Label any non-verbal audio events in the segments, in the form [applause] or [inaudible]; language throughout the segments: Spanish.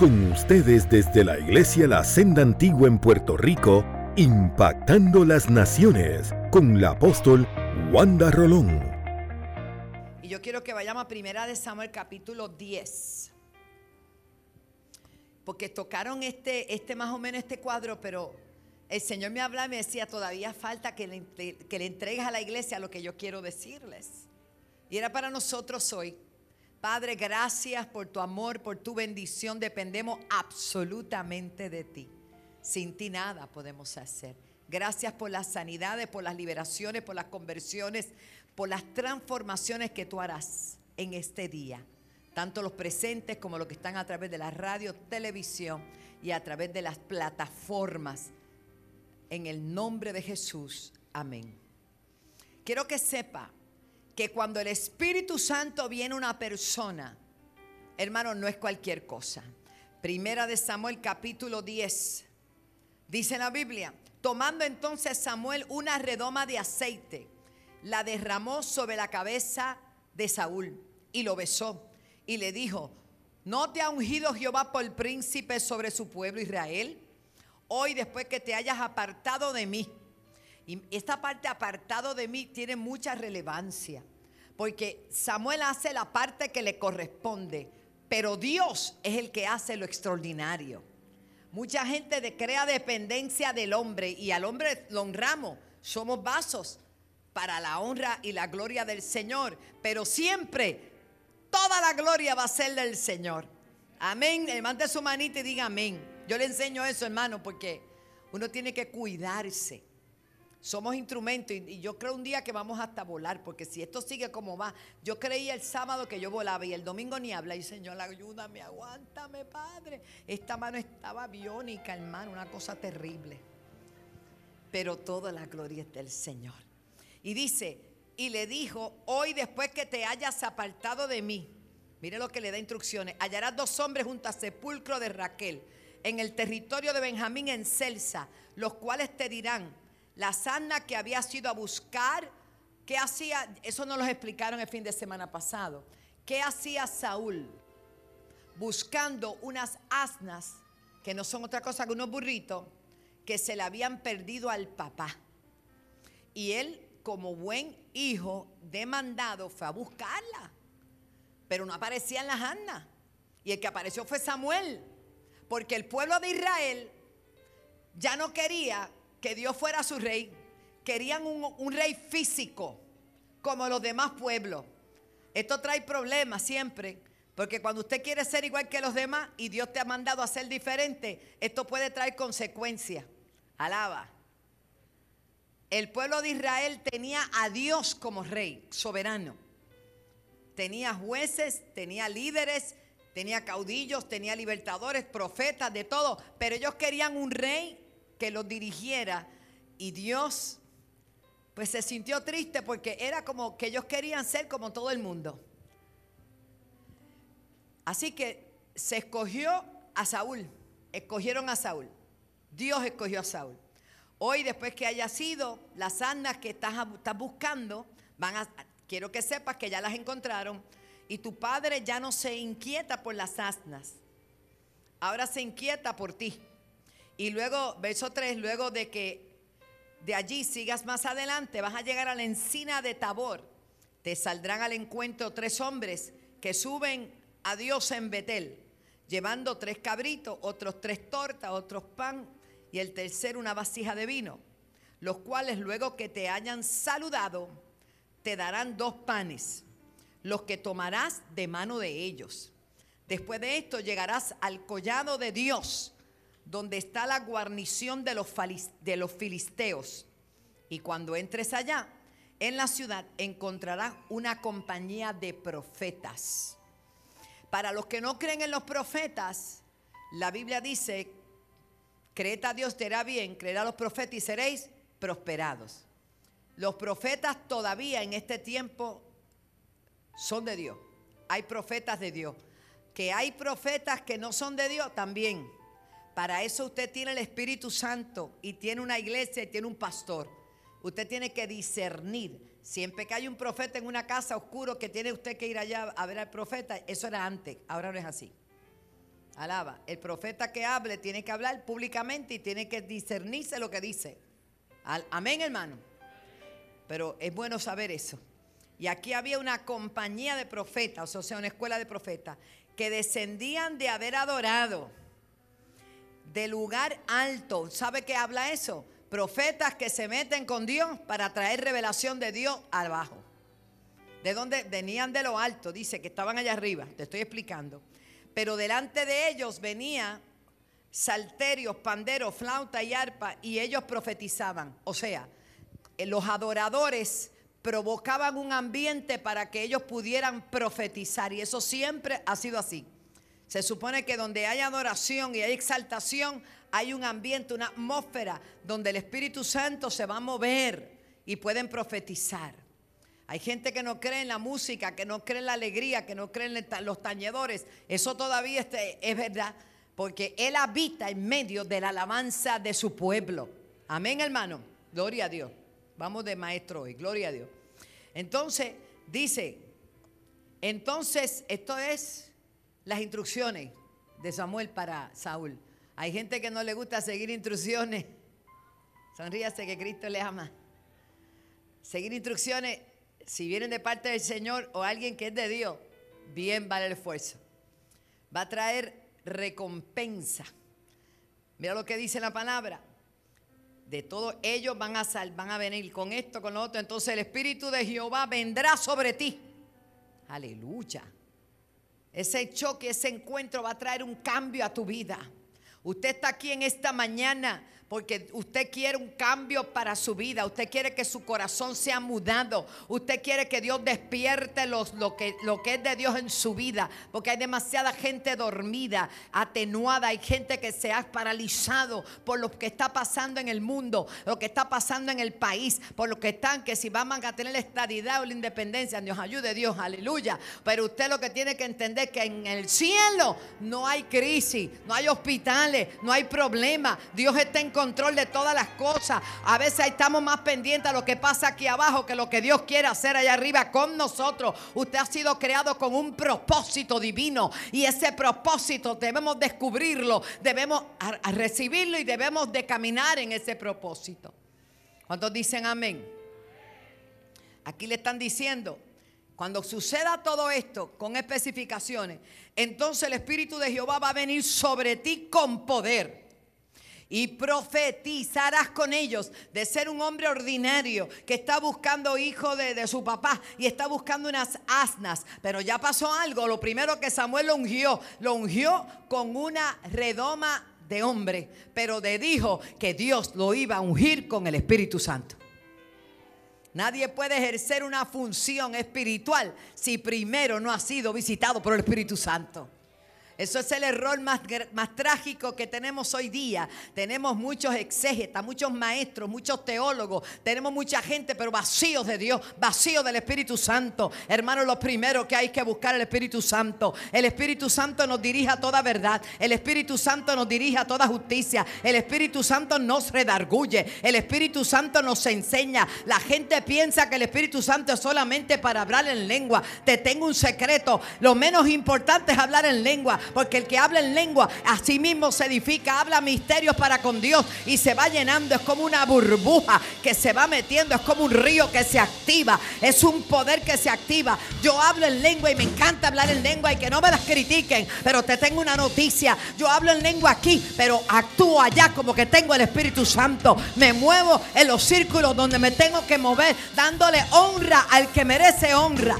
Con ustedes desde la Iglesia La Senda Antigua en Puerto Rico, impactando las naciones con la apóstol Wanda Rolón. Y yo quiero que vayamos a Primera de Samuel capítulo 10. Porque tocaron este, este más o menos este cuadro, pero el Señor me hablaba y me decía, todavía falta que le, que le entregues a la iglesia lo que yo quiero decirles. Y era para nosotros hoy. Padre, gracias por tu amor, por tu bendición. Dependemos absolutamente de ti. Sin ti nada podemos hacer. Gracias por las sanidades, por las liberaciones, por las conversiones, por las transformaciones que tú harás en este día. Tanto los presentes como los que están a través de la radio, televisión y a través de las plataformas. En el nombre de Jesús. Amén. Quiero que sepa que cuando el Espíritu Santo viene una persona, hermano, no es cualquier cosa. Primera de Samuel capítulo 10. Dice la Biblia, tomando entonces Samuel una redoma de aceite, la derramó sobre la cabeza de Saúl y lo besó y le dijo, ¿no te ha ungido Jehová por príncipe sobre su pueblo Israel? Hoy después que te hayas apartado de mí y esta parte apartado de mí tiene mucha relevancia, porque Samuel hace la parte que le corresponde, pero Dios es el que hace lo extraordinario. Mucha gente crea dependencia del hombre y al hombre lo honramos, somos vasos para la honra y la gloria del Señor, pero siempre toda la gloria va a ser del Señor. Amén. Levante su manita y diga amén. Yo le enseño eso, hermano, porque uno tiene que cuidarse. Somos instrumentos y, yo creo un día que vamos hasta volar, porque si esto sigue como va, yo creía el sábado que yo volaba y el domingo ni habla y Señor, ayúdame, aguántame, Padre. Esta mano estaba biónica, hermano, una cosa terrible. Pero toda la gloria es del Señor. Y dice, y le dijo, hoy después que te hayas apartado de mí, mire lo que le da instrucciones, hallarás dos hombres junto al sepulcro de Raquel en el territorio de Benjamín en Celsa, los cuales te dirán, la sana que había sido a buscar, ¿qué hacía? Eso no los explicaron el fin de semana pasado. ¿Qué hacía Saúl? Buscando unas asnas, que no son otra cosa que unos burritos, que se le habían perdido al papá. Y él, como buen hijo demandado, fue a buscarla. Pero no aparecían las asnas. Y el que apareció fue Samuel. Porque el pueblo de Israel ya no quería que Dios fuera su rey. Querían un, rey físico, como los demás pueblos. Esto trae problemas siempre, porque cuando usted quiere ser igual que los demás y Dios te ha mandado a ser diferente, esto puede traer consecuencias. Alaba. El pueblo de Israel tenía a Dios como rey, soberano. Tenía jueces, tenía líderes, tenía caudillos, tenía libertadores, profetas, de todo. Pero ellos querían un rey que los dirigiera y Dios pues se sintió triste porque era como que ellos querían ser como todo el mundo. Así que se escogió a Saúl, escogieron a Saúl. Dios escogió a Saúl. Hoy, después que haya sido las andas que estás, estás buscando, van a, quiero que sepas que ya las encontraron y tu padre ya no se inquieta por las asnas, ahora se inquieta por ti. Y luego, verso 3, luego de que de allí sigas más adelante, vas a llegar a la encina de Tabor. Te saldrán al encuentro tres hombres que suben a Dios en Betel, llevando tres cabritos, otros tres tortas, otros pan y el tercero una vasija de vino, los cuales luego que te hayan saludado, te darán dos panes, los que tomarás de mano de ellos. Después de esto llegarás al collado de Dios donde está la guarnición de los, filisteos. Y cuando entres allá, en la ciudad encontrarás una compañía de profetas. Para los que no creen en los profetas, la Biblia dice, creed a Dios te hará bien, creed a los profetas y seréis prosperados. Los profetas todavía en este tiempo son de Dios. Hay profetas de Dios. Que hay profetas que no son de Dios también. Para eso usted tiene el Espíritu Santo y tiene una iglesia y tiene un pastor. Usted tiene que discernir. Siempre que hay un profeta en una casa oscuro que tiene usted que ir allá a ver al profeta, eso era antes, ahora no es así. Alaba. El profeta que hable tiene que hablar públicamente y tiene que discernirse lo que dice. amén, hermano. Pero es bueno saber eso. Y aquí había una compañía de profetas, o sea, una escuela de profetas, que descendían de haber adorado de lugar alto. ¿Sabe qué habla eso? Profetas que se meten con Dios para traer revelación de Dios abajo. ¿De dónde? Venían de lo alto, dice que estaban allá arriba, te estoy explicando. Pero delante de ellos venía salterios, panderos, flauta y arpa y ellos profetizaban. O sea, eh, los adoradores provocaban un ambiente para que ellos pudieran profetizar y eso siempre ha sido así. Se supone que donde hay adoración y hay exaltación, hay un ambiente, una atmósfera donde el Espíritu Santo se va a mover y pueden profetizar. Hay gente que no cree en la música, que no cree en la alegría, que no cree en los tañedores. Eso todavía este, es verdad, porque Él habita en medio de la alabanza de su pueblo. Amén, hermano. Gloria a Dios. Vamos de maestro hoy, gloria a Dios. Entonces, dice, entonces, esto es las instrucciones de Samuel para Saúl. Hay gente que no le gusta seguir instrucciones. [laughs] Sonríase que Cristo le ama. Seguir instrucciones si vienen de parte del Señor o alguien que es de Dios, bien vale el esfuerzo. Va a traer recompensa. Mira lo que dice la palabra. De todos ellos van a, sal, van a venir con esto, con lo otro. Entonces el Espíritu de Jehová vendrá sobre ti. Aleluya. Ese choque, ese encuentro va a traer un cambio a tu vida. Usted está aquí en esta mañana porque usted quiere un cambio para su vida, usted quiere que su corazón sea mudado, usted quiere que Dios despierte los, lo, que, lo que es de Dios en su vida, porque hay demasiada gente dormida, atenuada, hay gente que se ha paralizado por lo que está pasando en el mundo, lo que está pasando en el país, por lo que están, que si van a tener la estadidad o la independencia, Dios ayude Dios, aleluya. Pero usted lo que tiene que entender es que en el cielo no hay crisis, no hay hospitales, no hay problema, Dios está en control de todas las cosas. A veces estamos más pendientes a lo que pasa aquí abajo que lo que Dios quiere hacer allá arriba con nosotros. Usted ha sido creado con un propósito divino y ese propósito debemos descubrirlo, debemos recibirlo y debemos de caminar en ese propósito. ¿Cuántos dicen amén? Aquí le están diciendo, cuando suceda todo esto con especificaciones, entonces el Espíritu de Jehová va a venir sobre ti con poder y profetizarás con ellos de ser un hombre ordinario que está buscando hijo de, su papá y está buscando unas asnas. Pero ya pasó algo. Lo primero que Samuel lo ungió, lo ungió con una redoma de hombre, pero le dijo que Dios lo iba a ungir con el Espíritu Santo. Nadie puede ejercer una función espiritual si primero no ha sido visitado por el Espíritu Santo. Eso es el error más, más trágico que tenemos hoy día. Tenemos muchos exégetas, muchos maestros, muchos teólogos. Tenemos mucha gente, pero vacíos de Dios, vacíos del Espíritu Santo. Hermano, lo primero que hay que buscar el Espíritu Santo. El Espíritu Santo nos dirige a toda verdad. El Espíritu Santo nos dirige a toda justicia. El Espíritu Santo nos redarguye. El Espíritu Santo nos enseña. La gente piensa que el Espíritu Santo es solamente para hablar en lengua. Te tengo un secreto. Lo menos importante es hablar en lengua. Porque el que habla en lengua, a sí mismo se edifica, habla misterios para con Dios y se va llenando. Es como una burbuja que se va metiendo, es como un río que se activa. Es un poder que se activa. Yo hablo en lengua y me encanta hablar en lengua y que no me las critiquen. Pero te tengo una noticia. Yo hablo en lengua aquí, pero actúo allá como que tengo el Espíritu Santo. Me muevo en los círculos donde me tengo que mover, dándole honra al que merece honra.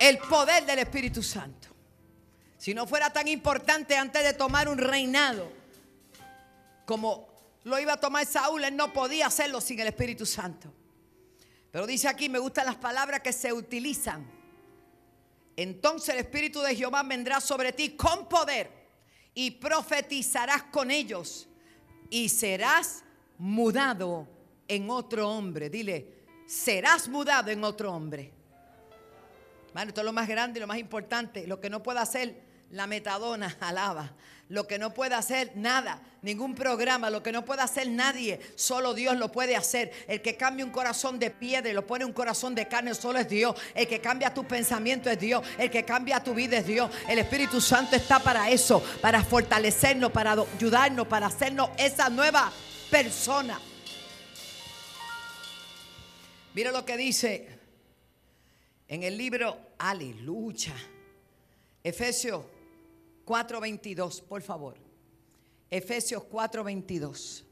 El poder del Espíritu Santo. Si no fuera tan importante antes de tomar un reinado como lo iba a tomar Saúl, él no podía hacerlo sin el Espíritu Santo. Pero dice aquí, me gustan las palabras que se utilizan. Entonces el Espíritu de Jehová vendrá sobre ti con poder y profetizarás con ellos y serás mudado en otro hombre. Dile, serás mudado en otro hombre. Bueno, esto es lo más grande y lo más importante. Lo que no puede hacer la metadona, [laughs] alaba. Lo que no puede hacer nada, ningún programa, lo que no puede hacer nadie, solo Dios lo puede hacer. El que cambia un corazón de piedra y lo pone un corazón de carne, solo es Dios. El que cambia tu pensamiento es Dios. El que cambia tu vida es Dios. El Espíritu Santo está para eso, para fortalecernos, para ayudarnos, para hacernos esa nueva persona. Mira lo que dice en el libro, aleluya, Efesios 4:22, por favor. Efesios 4:22.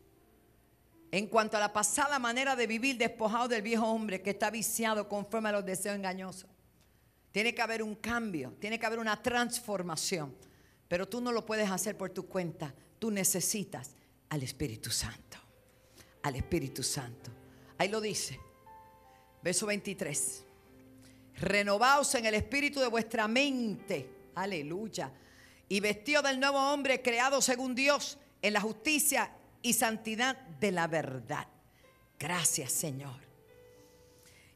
En cuanto a la pasada manera de vivir despojado del viejo hombre que está viciado conforme a los deseos engañosos. Tiene que haber un cambio, tiene que haber una transformación. Pero tú no lo puedes hacer por tu cuenta. Tú necesitas al Espíritu Santo. Al Espíritu Santo. Ahí lo dice. Verso 23. Renovaos en el espíritu de vuestra mente. Aleluya y vestido del nuevo hombre creado según Dios en la justicia y santidad de la verdad. Gracias, Señor.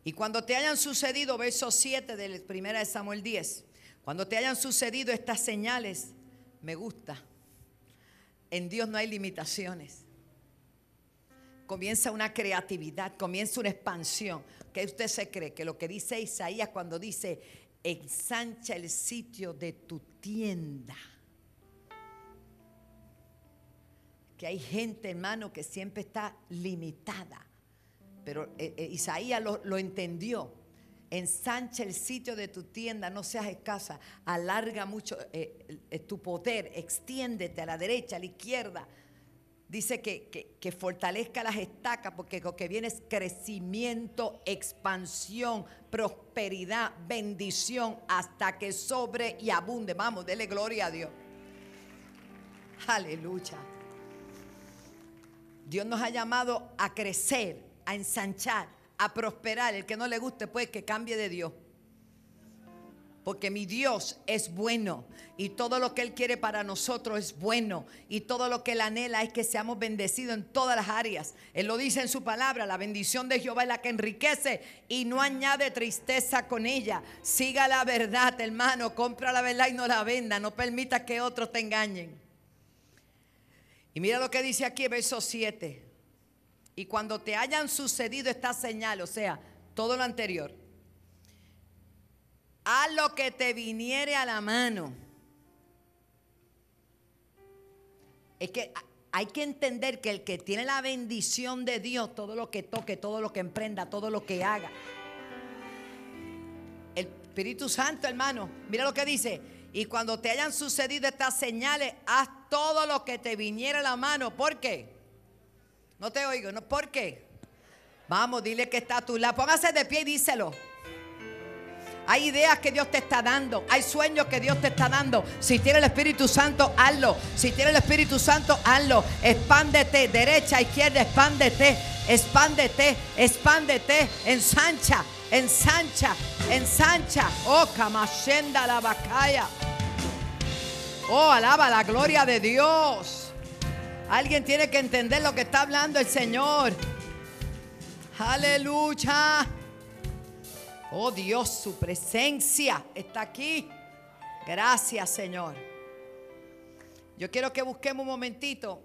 Y cuando te hayan sucedido, verso 7 de 1 de Samuel 10, cuando te hayan sucedido estas señales, me gusta. En Dios no hay limitaciones. Comienza una creatividad, comienza una expansión. ¿Qué usted se cree? Que lo que dice Isaías cuando dice, ensancha el sitio de tu tienda. Que hay gente, hermano, que siempre está limitada. Pero eh, eh, Isaías lo, entendió. Ensancha el sitio de tu tienda, no seas escasa. Alarga mucho eh, tu poder, extiéndete a la derecha, a la izquierda dice que, fortalezca las estacas, porque lo que viene es crecimiento, expansión, prosperidad, bendición, hasta que sobre y abunde. Vamos, dele gloria a Dios. Aleluya. Dios nos ha llamado a crecer, a ensanchar, a prosperar. El que no le guste, pues que cambie de Dios. Porque mi Dios es bueno y todo lo que Él quiere para nosotros es bueno y todo lo que Él anhela es que seamos bendecidos en todas las áreas. Él lo dice en su palabra, la bendición de Jehová es la que enriquece y no añade tristeza con ella. Siga la verdad, hermano, compra la verdad y no la venda, no permita que otros te engañen. Y mira lo que dice aquí, verso 7. Y cuando te hayan sucedido esta señal, o sea, todo lo anterior a lo que te viniere a la mano. Es que hay que entender que el que tiene la bendición de Dios, todo lo que toque, todo lo que emprenda, todo lo que haga. El Espíritu Santo, hermano, mira lo que dice. Y cuando te hayan sucedido estas señales, haz todo lo que te viniera a la mano. ¿Por qué? No te oigo, ¿no? ¿Por qué? Vamos, dile que está a tu lado. Póngase de pie y díselo. Hay ideas que Dios te está dando. Hay sueños que Dios te está dando. Si tiene el Espíritu Santo, hazlo. Si tiene el Espíritu Santo, hazlo. Expándete. Derecha, izquierda, expándete. Expándete. Expándete. Ensancha. Ensancha. Ensancha. Oh, Kamashenda la bacaya. Oh, alaba la gloria de Dios. Alguien tiene que entender lo que está hablando el Señor. Aleluya. Oh Dios, su presencia está aquí. Gracias Señor. Yo quiero que busquemos un momentito,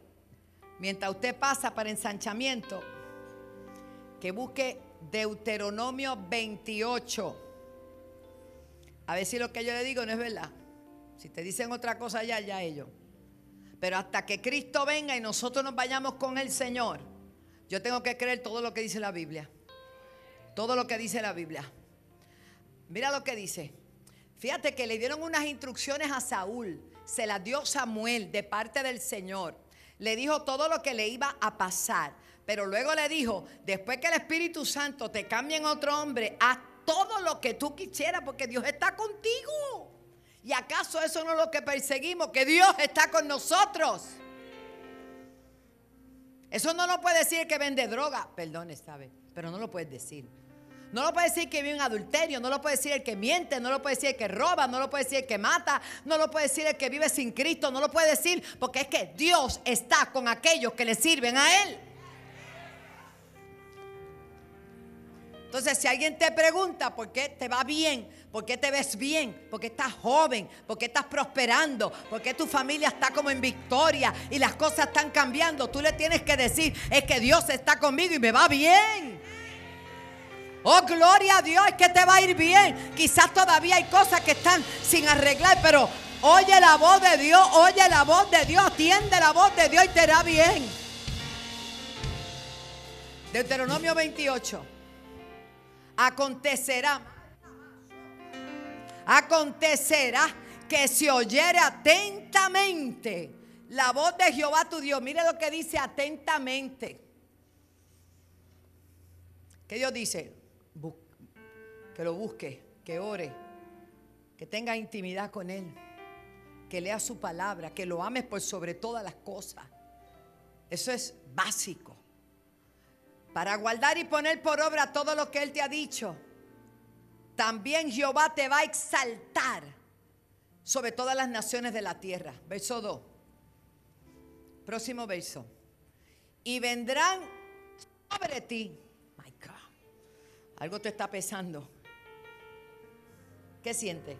mientras usted pasa para ensanchamiento, que busque Deuteronomio 28. A ver si lo que yo le digo no es verdad. Si te dicen otra cosa ya, ya ellos. Pero hasta que Cristo venga y nosotros nos vayamos con el Señor, yo tengo que creer todo lo que dice la Biblia. Todo lo que dice la Biblia. Mira lo que dice. Fíjate que le dieron unas instrucciones a Saúl. Se las dio Samuel de parte del Señor. Le dijo todo lo que le iba a pasar. Pero luego le dijo, después que el Espíritu Santo te cambie en otro hombre, haz todo lo que tú quisieras porque Dios está contigo. ¿Y acaso eso no es lo que perseguimos? Que Dios está con nosotros. Eso no lo puede decir que vende droga. Perdón, ¿sabe? Pero no lo puedes decir. No lo puede decir que vive en adulterio, no lo puede decir el que miente, no lo puede decir el que roba, no lo puede decir el que mata, no lo puede decir el que vive sin Cristo, no lo puede decir porque es que Dios está con aquellos que le sirven a Él. Entonces, si alguien te pregunta por qué te va bien, por qué te ves bien, por qué estás joven, por qué estás prosperando, por qué tu familia está como en victoria y las cosas están cambiando, tú le tienes que decir, es que Dios está conmigo y me va bien. Oh, gloria a Dios, que te va a ir bien. Quizás todavía hay cosas que están sin arreglar, pero oye la voz de Dios, oye la voz de Dios, atiende la voz de Dios y te irá bien. Deuteronomio 28. Acontecerá, acontecerá que si oyere atentamente la voz de Jehová tu Dios, mire lo que dice atentamente. ¿Qué Dios dice? Que lo busque, que ore, que tenga intimidad con Él, que lea su palabra, que lo ames por sobre todas las cosas. Eso es básico. Para guardar y poner por obra todo lo que Él te ha dicho, también Jehová te va a exaltar sobre todas las naciones de la tierra. Verso 2. Próximo verso. Y vendrán sobre ti. My God. Algo te está pesando. ¿Qué siente?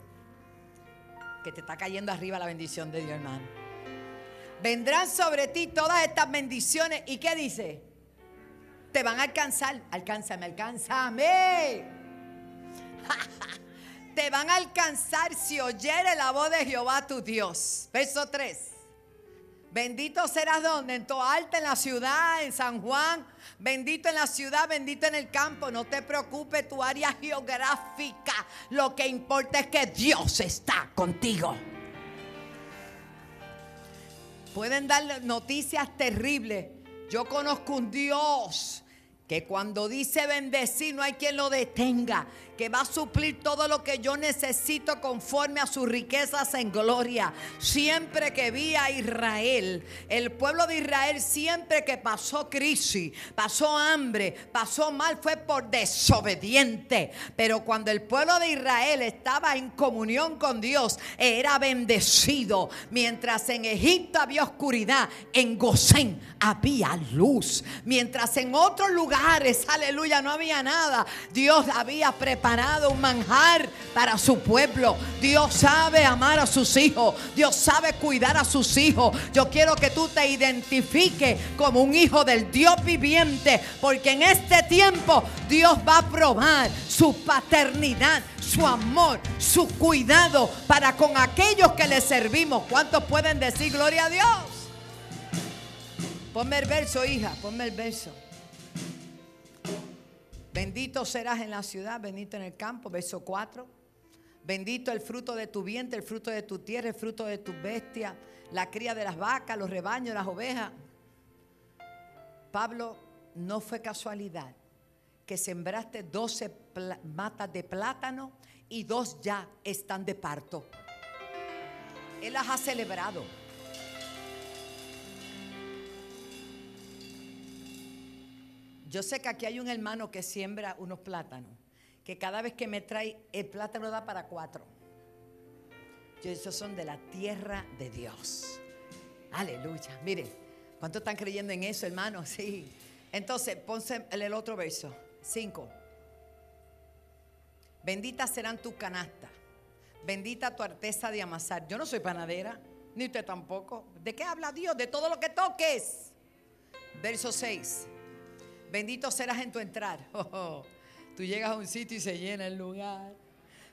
Que te está cayendo arriba la bendición de Dios, hermano. Vendrán sobre ti todas estas bendiciones. ¿Y qué dice? Te van a alcanzar. Alcánzame, alcánzame. [laughs] te van a alcanzar si oyere la voz de Jehová tu Dios. Verso 3. Bendito serás donde, en Toalta, en la ciudad, en San Juan. Bendito en la ciudad, bendito en el campo. No te preocupes tu área geográfica. Lo que importa es que Dios está contigo. Pueden dar noticias terribles. Yo conozco un Dios que cuando dice bendecir no hay quien lo detenga que va a suplir todo lo que yo necesito conforme a sus riquezas en gloria. Siempre que vi a Israel, el pueblo de Israel, siempre que pasó crisis, pasó hambre, pasó mal, fue por desobediente. Pero cuando el pueblo de Israel estaba en comunión con Dios, era bendecido. Mientras en Egipto había oscuridad, en Gosén había luz. Mientras en otros lugares, aleluya, no había nada, Dios había preparado un manjar para su pueblo. Dios sabe amar a sus hijos. Dios sabe cuidar a sus hijos. Yo quiero que tú te identifiques como un hijo del Dios viviente. Porque en este tiempo Dios va a probar su paternidad, su amor, su cuidado para con aquellos que le servimos. ¿Cuántos pueden decir gloria a Dios? Ponme el verso, hija, ponme el verso. Bendito serás en la ciudad, bendito en el campo, verso 4. Bendito el fruto de tu vientre, el fruto de tu tierra, el fruto de tu bestia, la cría de las vacas, los rebaños, las ovejas. Pablo, no fue casualidad que sembraste 12 matas de plátano y dos ya están de parto. Él las ha celebrado. Yo sé que aquí hay un hermano que siembra unos plátanos, que cada vez que me trae el plátano da para cuatro. Yo, esos son de la tierra de Dios. Aleluya. Mire, ¿cuántos están creyendo en eso, hermano? [laughs] Sí. Entonces, ponse el otro verso. Cinco. Bendita serán tus canastas. Bendita tu arteza de amasar. Yo no soy panadera, ni usted tampoco. ¿De qué habla Dios? De todo lo que toques. Verso 6. Bendito serás en tu entrar. [laughs] Oh, oh. Tú llegas a un sitio y se llena el lugar.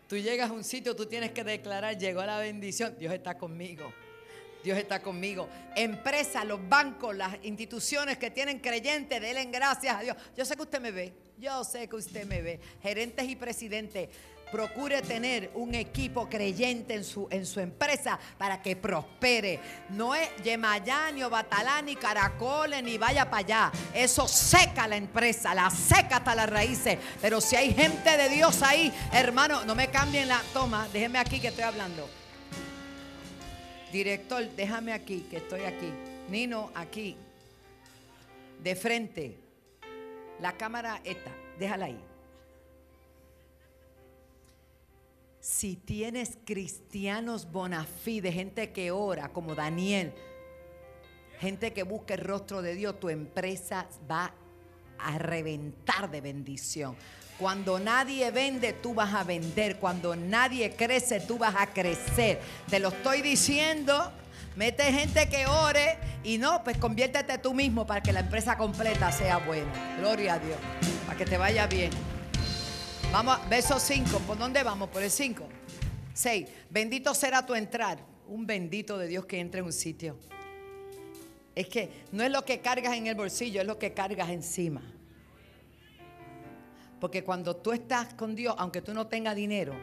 Tú llegas a un sitio, tú tienes que declarar, llegó la bendición. Dios está conmigo. Dios está conmigo. Empresas, los bancos, las instituciones que tienen creyentes, denle gracias a Dios. Yo sé que usted me ve. Yo sé que usted me ve. Gerentes y presidentes procure tener un equipo creyente en su, en su empresa para que prospere. No es Yemayá, o Batalá, ni Caracoles, ni vaya para allá. Eso seca la empresa, la seca hasta las raíces. Pero si hay gente de Dios ahí, hermano, no me cambien la toma. Déjeme aquí que estoy hablando. Director, déjame aquí, que estoy aquí. Nino, aquí. De frente. La cámara esta, déjala ahí. Si tienes cristianos bonafide, gente que ora como Daniel, gente que busca el rostro de Dios, tu empresa va a reventar de bendición. Cuando nadie vende, tú vas a vender. Cuando nadie crece, tú vas a crecer. Te lo estoy diciendo. Mete gente que ore y no, pues conviértete tú mismo para que la empresa completa sea buena. Gloria a Dios. Para que te vaya bien. Vamos, verso 5. ¿Por dónde vamos? Por el 5. 6. Bendito será tu entrar. Un bendito de Dios que entre en un sitio. Es que no es lo que cargas en el bolsillo, es lo que cargas encima. Porque cuando tú estás con Dios, aunque tú no tengas dinero,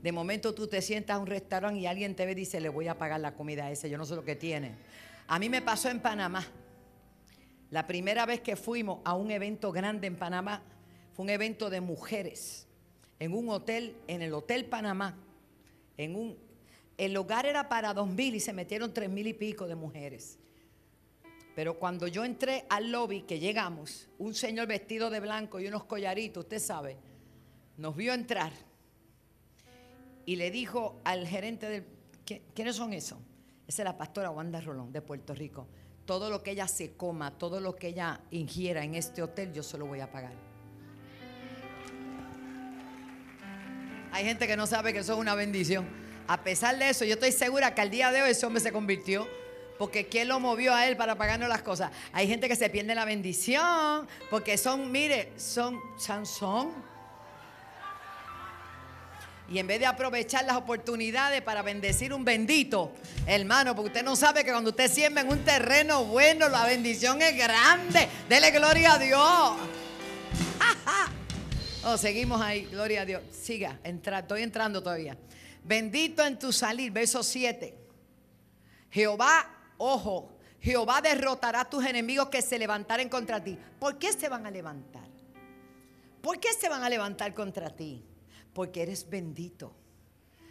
de momento tú te sientas a un restaurante y alguien te ve y dice, le voy a pagar la comida a ese, yo no sé lo que tiene. A mí me pasó en Panamá. La primera vez que fuimos a un evento grande en Panamá, fue un evento de mujeres, en un hotel, en el Hotel Panamá. En un, el lugar era para dos mil y se metieron tres mil y pico de mujeres. Pero cuando yo entré al lobby, que llegamos, un señor vestido de blanco y unos collaritos, usted sabe, nos vio entrar y le dijo al gerente del... ¿Quiénes son esos? Esa es la pastora Wanda Rolón de Puerto Rico. Todo lo que ella se coma, todo lo que ella ingiera en este hotel, yo se lo voy a pagar. Hay gente que no sabe que eso es una bendición. A pesar de eso, yo estoy segura que al día de hoy ese hombre se convirtió porque ¿quién lo movió a él para pagarnos las cosas? Hay gente que se pierde la bendición porque son, mire, son Sansón. Y en vez de aprovechar las oportunidades para bendecir un bendito, hermano, porque usted no sabe que cuando usted siembra en un terreno bueno, la bendición es grande. Dele gloria a Dios. [laughs] oh, seguimos ahí, gloria a Dios. Siga, estoy entrando todavía. Bendito en tu salir, verso 7. Jehová Ojo, Jehová derrotará a tus enemigos que se levantaren contra ti. ¿Por qué se van a levantar? ¿Por qué se van a levantar contra ti? Porque eres bendito.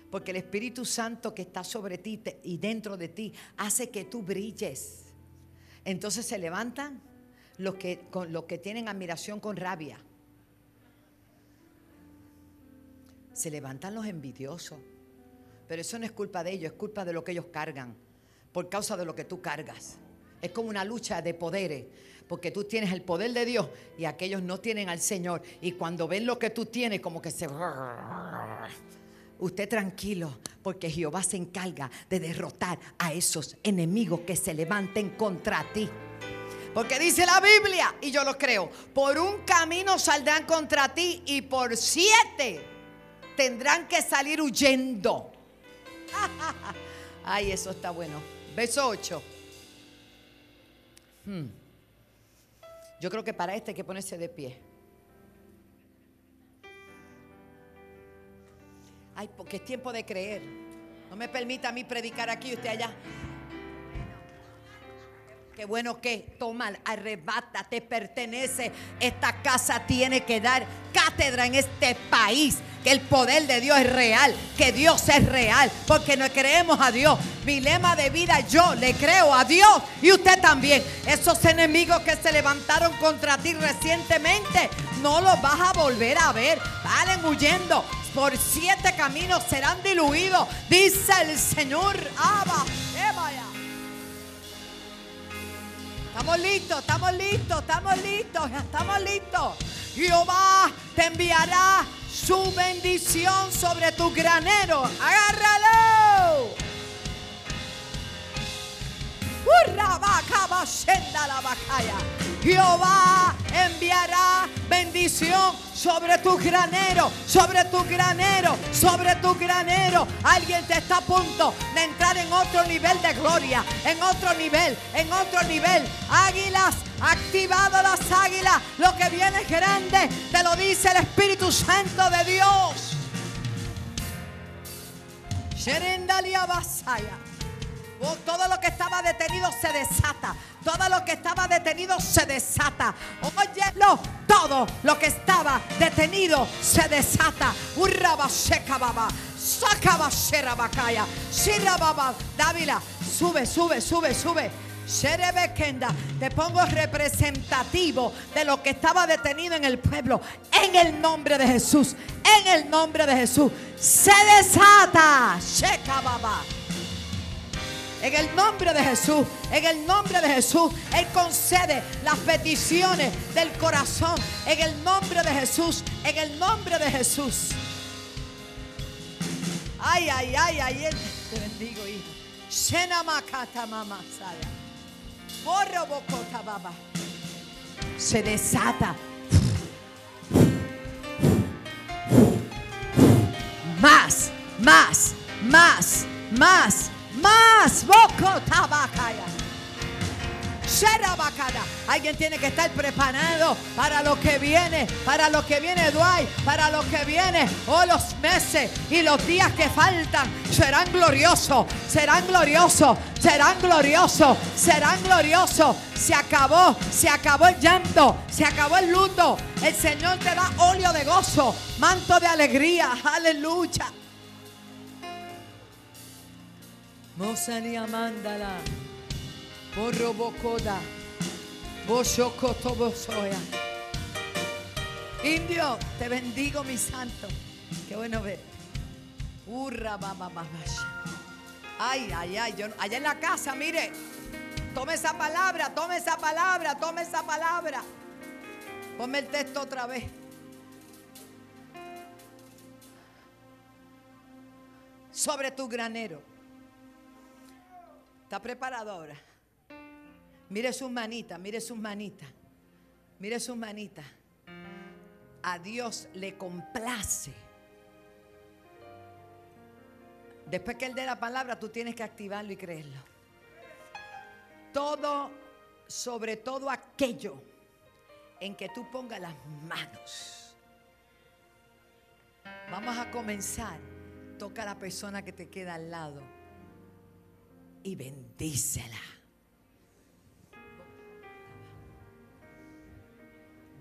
Porque el Espíritu Santo que está sobre ti y dentro de ti hace que tú brilles. Entonces se levantan los que, con, los que tienen admiración con rabia. Se levantan los envidiosos. Pero eso no es culpa de ellos, es culpa de lo que ellos cargan por causa de lo que tú cargas. Es como una lucha de poderes, porque tú tienes el poder de Dios y aquellos no tienen al Señor. Y cuando ven lo que tú tienes, como que se... Usted tranquilo, porque Jehová se encarga de derrotar a esos enemigos que se levanten contra ti. Porque dice la Biblia, y yo lo creo, por un camino saldrán contra ti y por siete tendrán que salir huyendo. [laughs] Ay, eso está bueno. Verso 8. Hmm. Yo creo que para este hay que ponerse de pie. Ay, porque es tiempo de creer. No me permita a mí predicar aquí y usted allá. Qué bueno que toma, arrebata, te pertenece. Esta casa tiene que dar cátedra en este país. Que el poder de Dios es real, que Dios es real, porque no creemos a Dios. Mi lema de vida, yo le creo a Dios y usted también. Esos enemigos que se levantaron contra ti recientemente, no los vas a volver a ver. Valen huyendo. Por siete caminos serán diluidos, dice el Señor. Abba, vaya. Estamos listos, estamos listos, estamos listos, estamos listos. Jehová te enviará su bendición sobre tu granero. Agárralo. Jehová enviará bendición sobre tu granero, sobre tu granero, sobre tu granero. Alguien te está a punto de entrar en otro nivel de gloria, en otro nivel, en otro nivel. Águilas, activado las águilas. Lo que viene es grande, te lo dice el Espíritu Santo de Dios. Sherendalia Basaya. Oh, todo lo que estaba detenido se desata. Todo lo que estaba detenido se desata. Óyelo, todo lo que estaba detenido se desata. Urraba baba. Sacaba bacaya. baba. Dávila, sube, sube, sube, sube. Kenda, te pongo representativo de lo que estaba detenido en el pueblo. En el nombre de Jesús. En el nombre de Jesús. Se desata. Baba. En el nombre de Jesús, en el nombre de Jesús, Él concede las peticiones del corazón. En el nombre de Jesús, en el nombre de Jesús. Ay, ay, ay, ay, te bendigo, hijo. Se desata. Más, más, más, más, más. Boco tabacaya. Alguien tiene que estar preparado para lo que viene, para lo que viene Dwight, para lo que viene. Oh, los meses y los días que faltan serán gloriosos, serán gloriosos, serán gloriosos, serán gloriosos. Se acabó, se acabó el llanto, se acabó el luto. El Señor te da óleo de gozo, manto de alegría. Aleluya. Mosalia mandala. Borrobocoda. Boshokotobosoya. Indio, te bendigo, mi santo. Qué bueno ver. Urra, Ay, ay, ay. Yo, allá en la casa, mire. Tome esa palabra, tome esa palabra, tome esa palabra. Ponme el texto otra vez. Sobre tu granero. ¿Está preparado ahora? Mire sus manitas, mire sus manitas. Mire sus manitas. A Dios le complace. Después que Él dé la palabra, tú tienes que activarlo y creerlo. Todo, sobre todo aquello en que tú pongas las manos. Vamos a comenzar. Toca a la persona que te queda al lado y bendícela.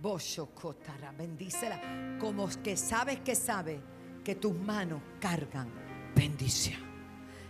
Boshokotara, bendícela como que sabes que sabe que tus manos cargan bendición.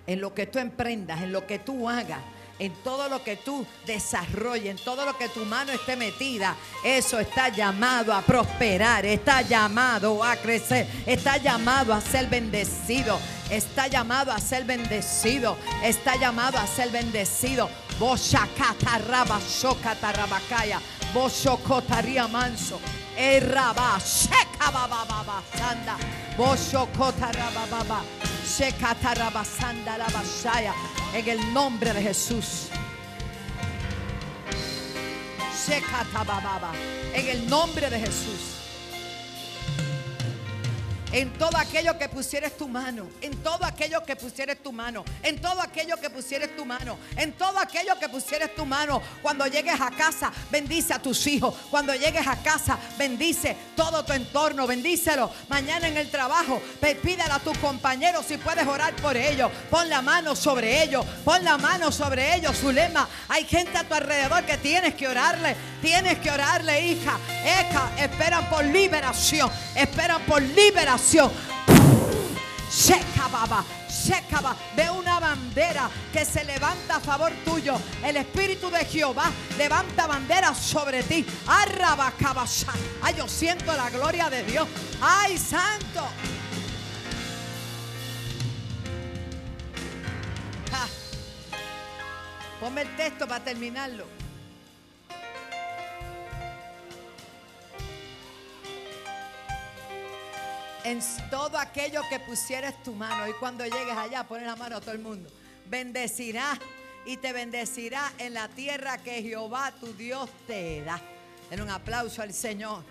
En lo que tú emprendas, en lo que tú hagas, en todo lo que tú desarrolles, en todo lo que tu mano esté metida, eso está llamado a prosperar, está llamado a crecer, está llamado a ser bendecido, está llamado a ser bendecido, está llamado a ser bendecido. Boshakataraba, shokatarabakaya. Boshokotaria manso. Erraba, shekababa sanda. Boshokotarababa. Shekatarabasanda la bashaya. En el nombre de Jesús. En el nombre de Jesús en todo aquello que pusieres tu mano, en todo aquello que pusieres tu mano, en todo aquello que pusieres tu mano, en todo aquello que pusieres tu mano. Cuando llegues a casa, bendice a tus hijos. Cuando llegues a casa, bendice todo tu entorno, bendícelo. Mañana en el trabajo, pídele a tus compañeros si puedes orar por ellos. Pon la mano sobre ellos, pon la mano sobre ellos, su lema. Hay gente a tu alrededor que tienes que orarle, tienes que orarle, hija. Eca, esperan por liberación, esperan por liberación Seca baba, seca Ve una bandera que se levanta a favor tuyo. El Espíritu de Jehová levanta bandera sobre ti. Ay, yo siento la gloria de Dios. Ay, santo. Ponme el texto para terminarlo. En todo aquello que pusieres tu mano. Y cuando llegues allá, pones la mano a todo el mundo. Bendecirá y te bendecirá en la tierra que Jehová tu Dios te da. Den un aplauso al Señor.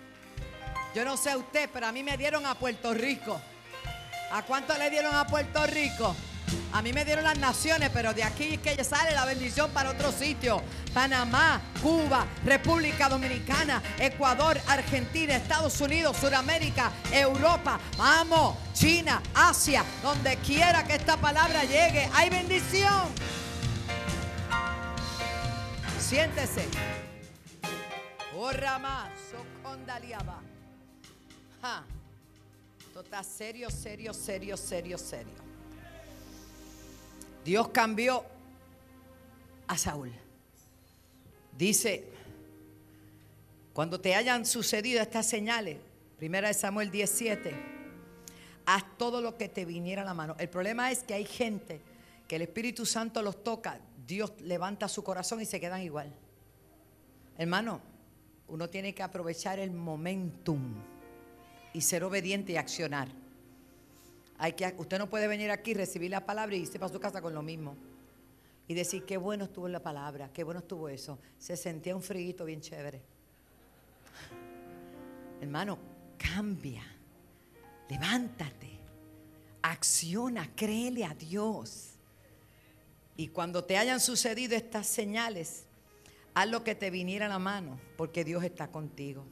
Yo no sé usted, pero a mí me dieron a Puerto Rico. ¿A cuánto le dieron a Puerto Rico? A mí me dieron las naciones, pero de aquí es que sale la bendición para otro sitio. Panamá, Cuba, República Dominicana, Ecuador, Argentina, Estados Unidos, Sudamérica, Europa. Vamos, China, Asia, donde quiera que esta palabra llegue, hay bendición. Siéntese. Oh, Rama, Socondaliaba. Esto está serio, serio, serio, serio, serio. Dios cambió a Saúl. Dice, cuando te hayan sucedido estas señales, primera de Samuel 17, haz todo lo que te viniera a la mano. El problema es que hay gente que el Espíritu Santo los toca, Dios levanta su corazón y se quedan igual. Hermano, uno tiene que aprovechar el momentum y ser obediente y accionar. Hay que, usted no puede venir aquí, recibir la palabra y irse para su casa con lo mismo. Y decir, qué bueno estuvo la palabra, qué bueno estuvo eso. Se sentía un frío bien chévere. Hermano, cambia. Levántate. Acciona, créele a Dios. Y cuando te hayan sucedido estas señales, haz lo que te viniera a la mano, porque Dios está contigo.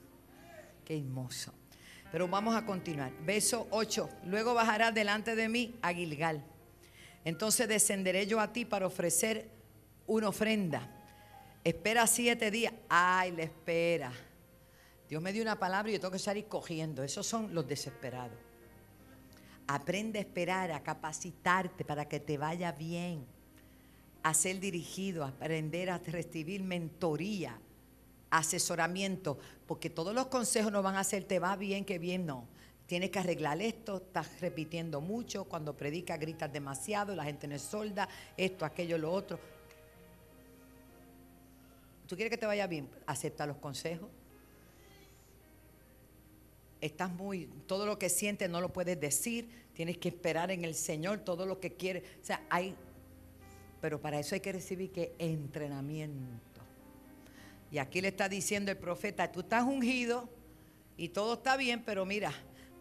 Qué hermoso. Pero vamos a continuar. Verso 8. Luego bajarás delante de mí a Gilgal. Entonces descenderé yo a ti para ofrecer una ofrenda. Espera siete días. Ay, la espera. Dios me dio una palabra y yo tengo que salir cogiendo. Esos son los desesperados. Aprende a esperar, a capacitarte para que te vaya bien a ser dirigido, a aprender a recibir mentoría, asesoramiento, porque todos los consejos no van a ser te va bien, que bien no. Tienes que arreglar esto, estás repitiendo mucho, cuando predicas gritas demasiado, la gente no es solda, esto, aquello, lo otro. ¿Tú quieres que te vaya bien? Acepta los consejos. Estás muy, todo lo que sientes no lo puedes decir, tienes que esperar en el Señor todo lo que quieres. O sea, hay pero para eso hay que recibir que entrenamiento. Y aquí le está diciendo el profeta, tú estás ungido y todo está bien, pero mira,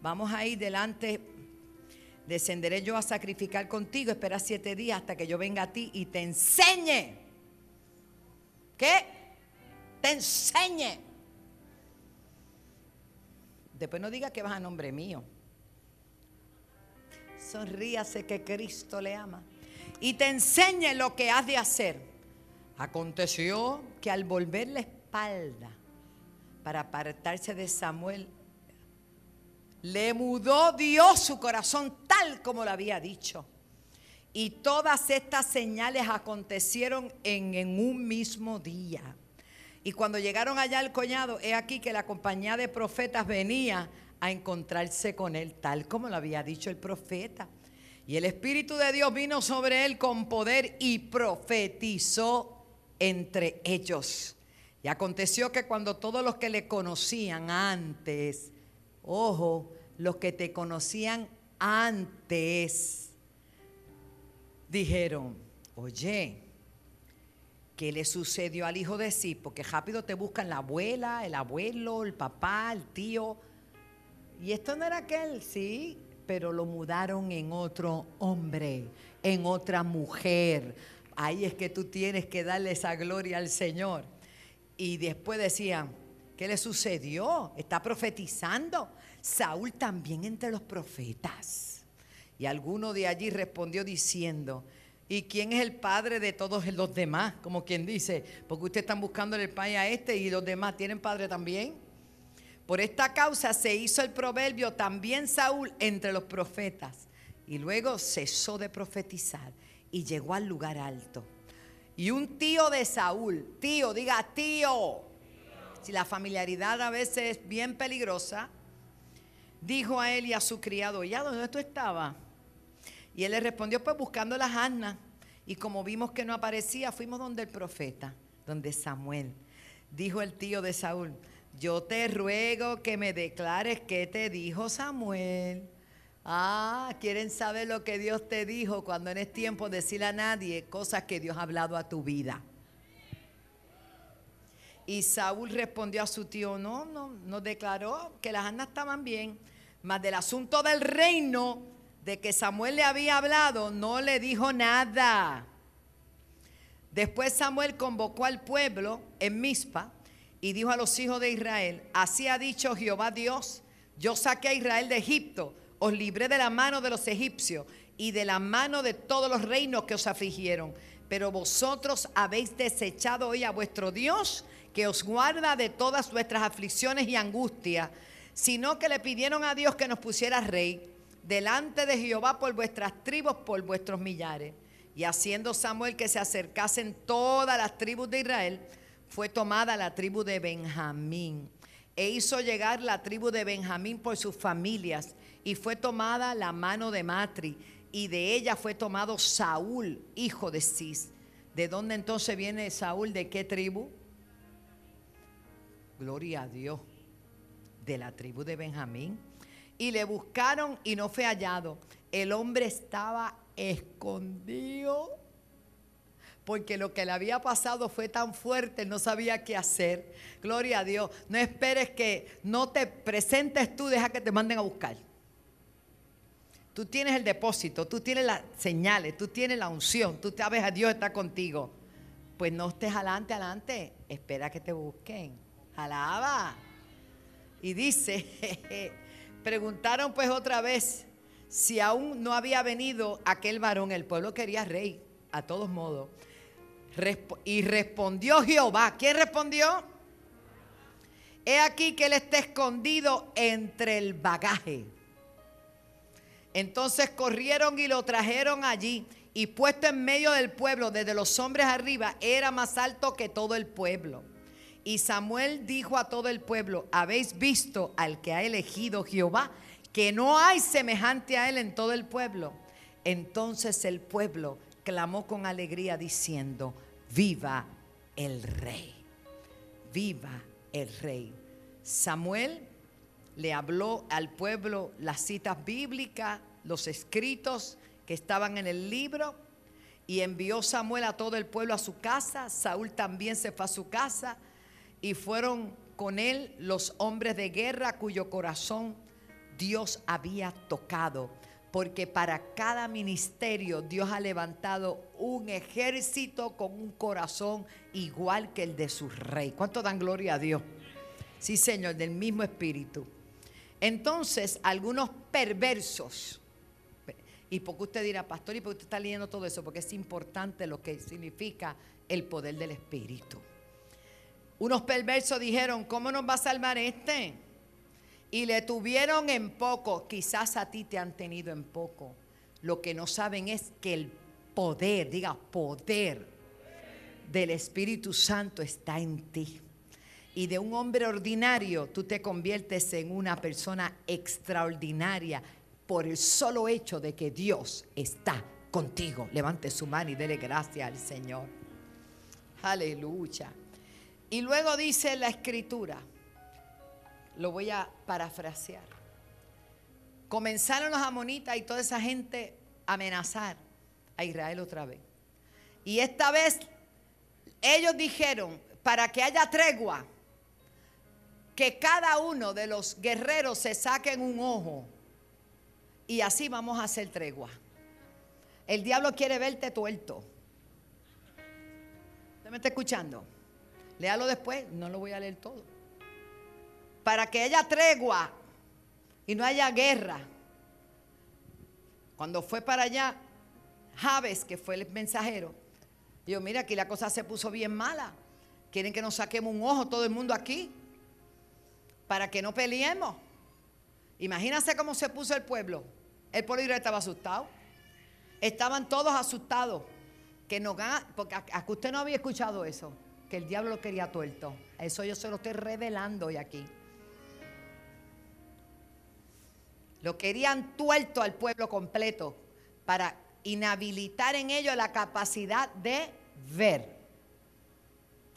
vamos a ir delante, descenderé yo a sacrificar contigo, espera siete días hasta que yo venga a ti y te enseñe. ¿Qué? Te enseñe. Después no diga que vas a nombre mío. Sonríase que Cristo le ama y te enseñe lo que has de hacer. Aconteció que al volver la espalda para apartarse de Samuel, le mudó Dios su corazón tal como lo había dicho. Y todas estas señales acontecieron en, en, un mismo día. Y cuando llegaron allá al coñado, he aquí que la compañía de profetas venía a encontrarse con él, tal como lo había dicho el profeta. Y el Espíritu de Dios vino sobre él con poder y profetizó entre ellos. Y aconteció que cuando todos los que le conocían antes, ojo, los que te conocían antes, dijeron, oye, ¿qué le sucedió al hijo de sí? Porque rápido te buscan la abuela, el abuelo, el papá, el tío. Y esto no era aquel, sí, pero lo mudaron en otro hombre, en otra mujer. Ahí es que tú tienes que darle esa gloria al Señor. Y después decían, ¿qué le sucedió? Está profetizando. Saúl también entre los profetas. Y alguno de allí respondió diciendo, ¿y quién es el padre de todos los demás? Como quien dice, porque ustedes están buscando el padre a este y los demás tienen padre también. Por esta causa se hizo el proverbio también Saúl entre los profetas. Y luego cesó de profetizar y llegó al lugar alto. Y un tío de Saúl, tío, diga tío, si la familiaridad a veces es bien peligrosa, dijo a él y a su criado, ¿ya dónde tú estabas? Y él le respondió, pues buscando las asnas. Y como vimos que no aparecía, fuimos donde el profeta, donde Samuel. Dijo el tío de Saúl, yo te ruego que me declares qué te dijo Samuel. Ah, quieren saber lo que Dios te dijo cuando no es tiempo de decirle a nadie cosas que Dios ha hablado a tu vida. Y Saúl respondió a su tío, no, no, nos declaró que las andas estaban bien, mas del asunto del reino de que Samuel le había hablado, no le dijo nada. Después Samuel convocó al pueblo en Mizpa y dijo a los hijos de Israel, así ha dicho Jehová Dios, yo saqué a Israel de Egipto, os libré de la mano de los egipcios y de la mano de todos los reinos que os afligieron, pero vosotros habéis desechado hoy a vuestro Dios, que os guarda de todas vuestras aflicciones y angustias, sino que le pidieron a Dios que nos pusiera rey delante de Jehová por vuestras tribus, por vuestros millares. Y haciendo Samuel que se acercasen todas las tribus de Israel, fue tomada la tribu de Benjamín e hizo llegar la tribu de Benjamín por sus familias y fue tomada la mano de Matri y de ella fue tomado Saúl, hijo de Cis. ¿De dónde entonces viene Saúl? ¿De qué tribu? Gloria a Dios. De la tribu de Benjamín. Y le buscaron y no fue hallado. El hombre estaba escondido. Porque lo que le había pasado fue tan fuerte, no sabía qué hacer. Gloria a Dios. No esperes que no te presentes tú, deja que te manden a buscar. Tú tienes el depósito, tú tienes las señales, tú tienes la unción, tú sabes a Dios está contigo. Pues no estés adelante, adelante, espera que te busquen. Alaba. Y dice, [laughs] preguntaron pues otra vez si aún no había venido aquel varón, el pueblo quería rey, a todos modos. Y respondió Jehová. ¿Quién respondió? He aquí que él está escondido entre el bagaje. Entonces corrieron y lo trajeron allí y puesto en medio del pueblo, desde los hombres arriba, era más alto que todo el pueblo. Y Samuel dijo a todo el pueblo, habéis visto al que ha elegido Jehová, que no hay semejante a él en todo el pueblo. Entonces el pueblo clamó con alegría diciendo, viva el rey, viva el rey. Samuel le habló al pueblo las citas bíblicas, los escritos que estaban en el libro, y envió Samuel a todo el pueblo a su casa. Saúl también se fue a su casa, y fueron con él los hombres de guerra cuyo corazón Dios había tocado. Porque para cada ministerio Dios ha levantado un ejército con un corazón igual que el de su rey. ¿Cuánto dan gloria a Dios? Sí, Señor, del mismo espíritu. Entonces, algunos perversos, y porque usted dirá, pastor, ¿y por qué usted está leyendo todo eso? Porque es importante lo que significa el poder del Espíritu. Unos perversos dijeron, ¿cómo nos va a salvar este? Y le tuvieron en poco, quizás a ti te han tenido en poco. Lo que no saben es que el poder, diga poder del Espíritu Santo está en ti y de un hombre ordinario tú te conviertes en una persona extraordinaria por el solo hecho de que Dios está contigo. Levante su mano y dele gracias al Señor. Aleluya. Y luego dice la escritura, lo voy a parafrasear. Comenzaron los amonitas y toda esa gente a amenazar a Israel otra vez. Y esta vez ellos dijeron, para que haya tregua, que cada uno de los guerreros se saquen un ojo y así vamos a hacer tregua. El diablo quiere verte tuerto. ¿Usted me está escuchando? Léalo después, no lo voy a leer todo. Para que haya tregua y no haya guerra. Cuando fue para allá, Javes, que fue el mensajero, dijo, mira, aquí la cosa se puso bien mala. Quieren que nos saquemos un ojo todo el mundo aquí para que no peleemos. Imagínense cómo se puso el pueblo. El pueblo estaba asustado. Estaban todos asustados. Que no porque a, usted no había escuchado eso, que el diablo lo quería tuerto. Eso yo se lo estoy revelando hoy aquí. Lo querían tuerto al pueblo completo para inhabilitar en ellos la capacidad de ver.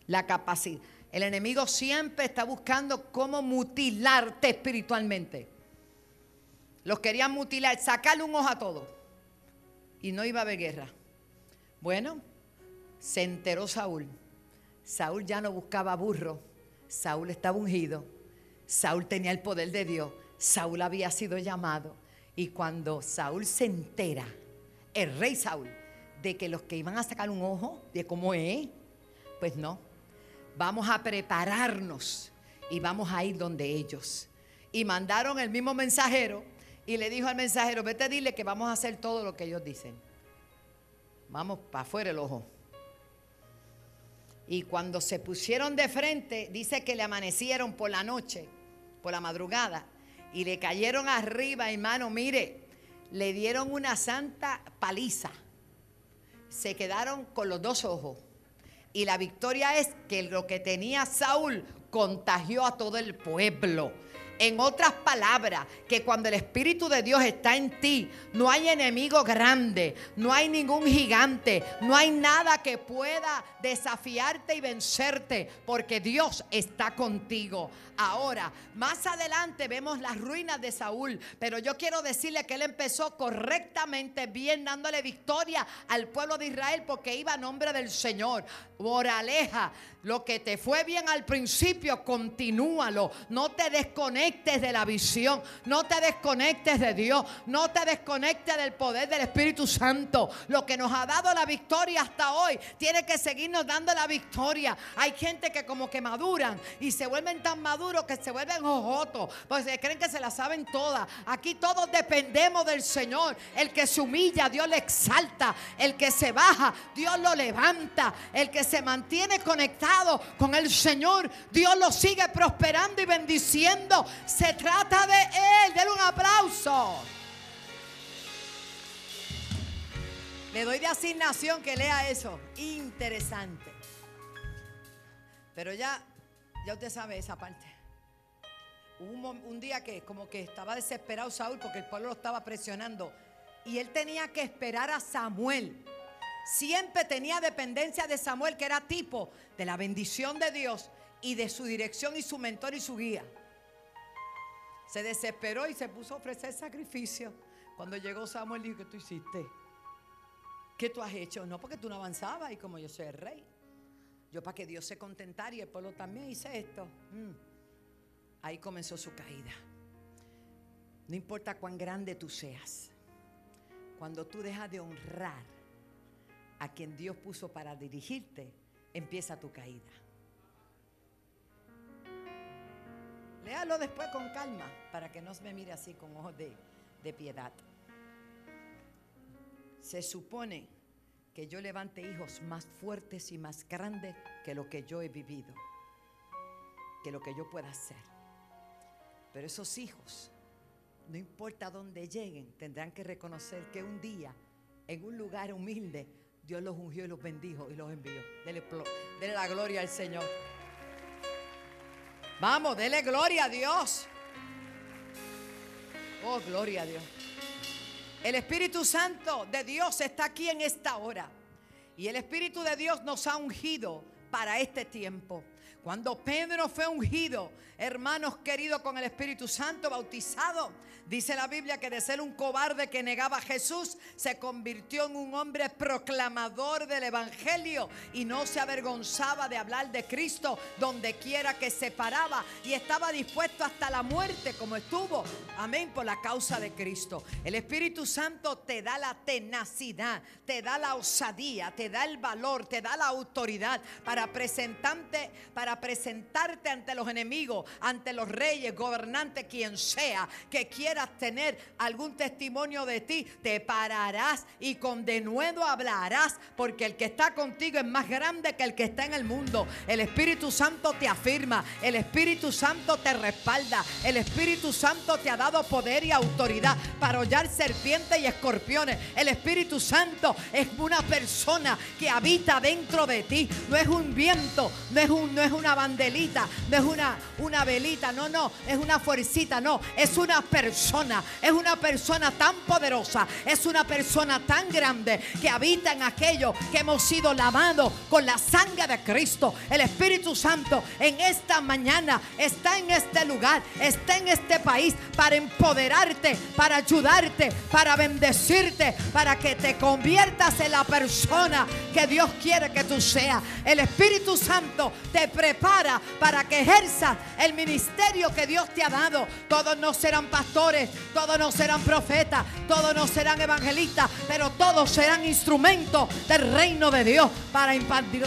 La capacidad. El enemigo siempre está buscando cómo mutilarte espiritualmente. Los querían mutilar, sacarle un ojo a todo. Y no iba a haber guerra. Bueno, se enteró Saúl. Saúl ya no buscaba burro. Saúl estaba ungido. Saúl tenía el poder de Dios. Saúl había sido llamado. Y cuando Saúl se entera, el rey Saúl, de que los que iban a sacar un ojo, de cómo es, pues no, vamos a prepararnos y vamos a ir donde ellos. Y mandaron el mismo mensajero y le dijo al mensajero, vete dile que vamos a hacer todo lo que ellos dicen. Vamos para afuera el ojo. Y cuando se pusieron de frente, dice que le amanecieron por la noche, por la madrugada, y le cayeron arriba, hermano, mire, le dieron una santa paliza. Se quedaron con los dos ojos. Y la victoria es que lo que tenía Saúl contagió a todo el pueblo. En otras palabras, que cuando el Espíritu de Dios está en ti, no hay enemigo grande, no hay ningún gigante, no hay nada que pueda desafiarte y vencerte, porque Dios está contigo. Ahora, más adelante vemos las ruinas de Saúl, pero yo quiero decirle que él empezó correctamente, bien, dándole victoria al pueblo de Israel, porque iba a nombre del Señor. Moraleja, lo que te fue bien al principio, continúalo. No te desconectes de la visión. No te desconectes de Dios. No te desconectes del poder del Espíritu Santo. Lo que nos ha dado la victoria hasta hoy, tiene que seguirnos dando la victoria. Hay gente que como que maduran y se vuelven tan maduros que se vuelven ojotos. Pues se creen que se la saben todas. Aquí todos dependemos del Señor. El que se humilla, Dios le exalta. El que se baja, Dios lo levanta. El que se mantiene conectado con el Señor, Dios lo sigue prosperando y bendiciendo. Se trata de Él. Denle un aplauso. Le doy de asignación que lea eso. Interesante. Pero ya, ya usted sabe esa parte. Hubo un, un, día que como que estaba desesperado Saúl porque el pueblo lo estaba presionando. Y él tenía que esperar a Samuel siempre tenía dependencia de Samuel, que era tipo de la bendición de Dios y de su dirección y su mentor y su guía. Se desesperó y se puso a ofrecer sacrificio. Cuando llegó Samuel dijo, ¿qué tú hiciste? ¿Qué tú has hecho? No, porque tú no avanzabas y como yo soy el rey. Yo para que Dios se contentara y el pueblo también hice esto. Mm. Ahí comenzó su caída. No importa cuán grande tú seas. Cuando tú dejas de honrar a quien Dios puso para dirigirte, empieza tu caída. Léalo después con calma para que no me mire así con ojos de, de piedad. Se supone que yo levante hijos más fuertes y más grandes que lo que yo he vivido, que lo que yo pueda hacer. Pero esos hijos, no importa dónde lleguen, tendrán que reconocer que un día, en un lugar humilde, Dios los ungió y los bendijo y los envió. Dele, la gloria al Señor. Vamos, dele gloria a Dios. Oh, gloria a Dios. El Espíritu Santo de Dios está aquí en esta hora. Y el Espíritu de Dios nos ha ungido para este tiempo. Cuando Pedro fue ungido, hermanos queridos, con el Espíritu Santo, bautizado, dice la Biblia que de ser un cobarde que negaba a Jesús, se convirtió en un hombre proclamador del Evangelio y no se avergonzaba de hablar de Cristo donde quiera que se paraba y estaba dispuesto hasta la muerte como estuvo, amén, por la causa de Cristo. El Espíritu Santo te da la tenacidad, te da la osadía, te da el valor, te da la autoridad para presentarte, para presentarte ante los enemigos, ante los reyes, gobernantes, quien sea, que quieras tener algún testimonio de ti, te pararás y con denuedo hablarás, porque el que está contigo es más grande que el que está en el mundo. El Espíritu Santo te afirma, el Espíritu Santo te respalda, el Espíritu Santo te ha dado poder y autoridad para hollar serpientes y escorpiones. El Espíritu Santo es una persona que habita dentro de ti, no es un viento, no es un no es una una bandelita, no es una, una velita, no, no, es una fuercita, no, es una persona, es una persona tan poderosa, es una persona tan grande que habita en aquello que hemos sido lavados con la sangre de Cristo. El Espíritu Santo en esta mañana está en este lugar, está en este país para empoderarte, para ayudarte, para bendecirte, para que te conviertas en la persona que Dios quiere que tú seas. El Espíritu Santo te prepara para que ejerzas el ministerio que Dios te ha dado. Todos no serán pastores, todos no serán profetas, todos no serán evangelistas, pero todos serán instrumentos del reino de Dios para,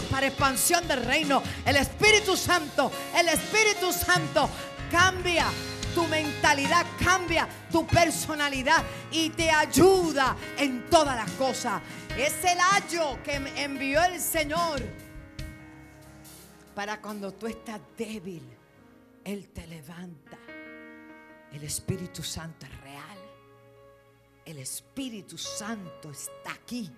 para expansión del reino. El Espíritu Santo, el Espíritu Santo cambia tu mentalidad, cambia tu personalidad y te ayuda en todas las cosas. Es el ayo que envió el Señor para cuando tú estás débil, Él te levanta. El Espíritu Santo es real. El Espíritu Santo está aquí.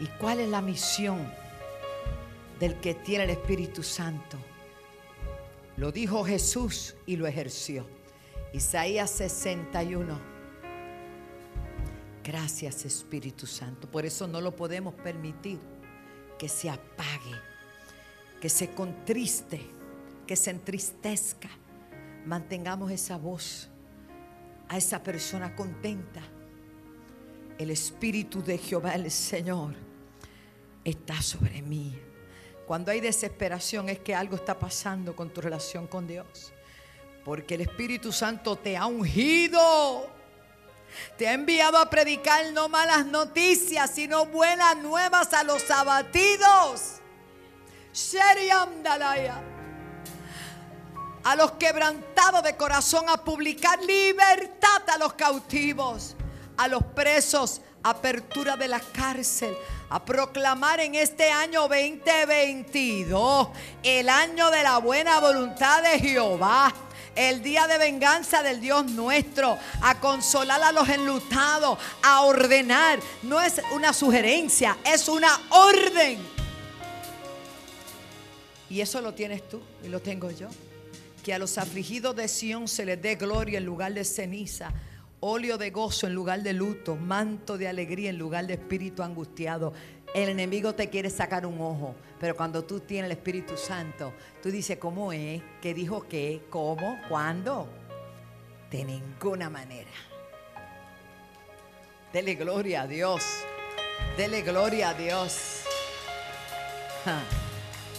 ¿Y cuál es la misión del que tiene el Espíritu Santo. Lo dijo Jesús y lo ejerció. Isaías 61. Gracias Espíritu Santo. Por eso no lo podemos permitir que se apague, que se contriste, que se entristezca. Mantengamos esa voz a esa persona contenta. El Espíritu de Jehová, el Señor, está sobre mí. Cuando hay desesperación es que algo está pasando con tu relación con Dios. Porque el Espíritu Santo te ha ungido. Te ha enviado a predicar no malas noticias, sino buenas nuevas a los abatidos. A los quebrantados de corazón, a publicar libertad a los cautivos, a los presos, apertura de la cárcel, a proclamar en este año 2022 el año de la buena voluntad de Jehová el día de venganza del Dios nuestro, a consolar a los enlutados, a ordenar. No es una sugerencia, es una orden. Y eso lo tienes tú y lo tengo yo. Que a los afligidos de Sión se les dé gloria en lugar de ceniza, óleo de gozo en lugar de luto, manto de alegría en lugar de espíritu angustiado. El enemigo te quiere sacar un ojo, pero cuando tú tienes el Espíritu Santo, tú dices, ¿cómo es? ¿Qué dijo qué? ¿Cómo? ¿Cuándo? De ninguna manera. Dele gloria a Dios. Dele gloria a Dios.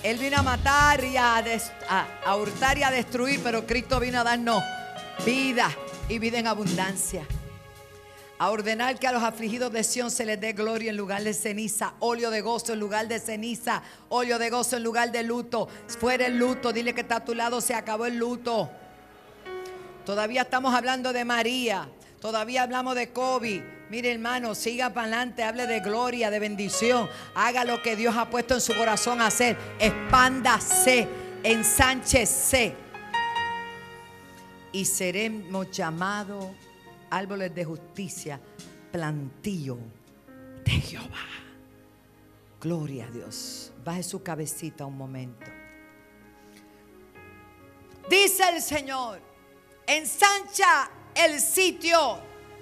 Él vino a matar y a, a hurtar y a destruir, pero Cristo vino a darnos vida y vida en abundancia a ordenar que a los afligidos de Sión se les dé gloria en lugar de ceniza, óleo de gozo en lugar de ceniza, óleo de gozo en lugar de luto. Fuera el luto, dile que está a tu lado, se acabó el luto. Todavía estamos hablando de María, todavía hablamos de COVID. Mire hermano, siga para adelante, hable de gloria, de bendición. Haga lo que Dios ha puesto en su corazón hacer. Expándase, ensánchese. Y seremos llamados árboles de justicia, plantío de Jehová. Gloria a Dios. Baje su cabecita un momento. Dice el Señor, ensancha el sitio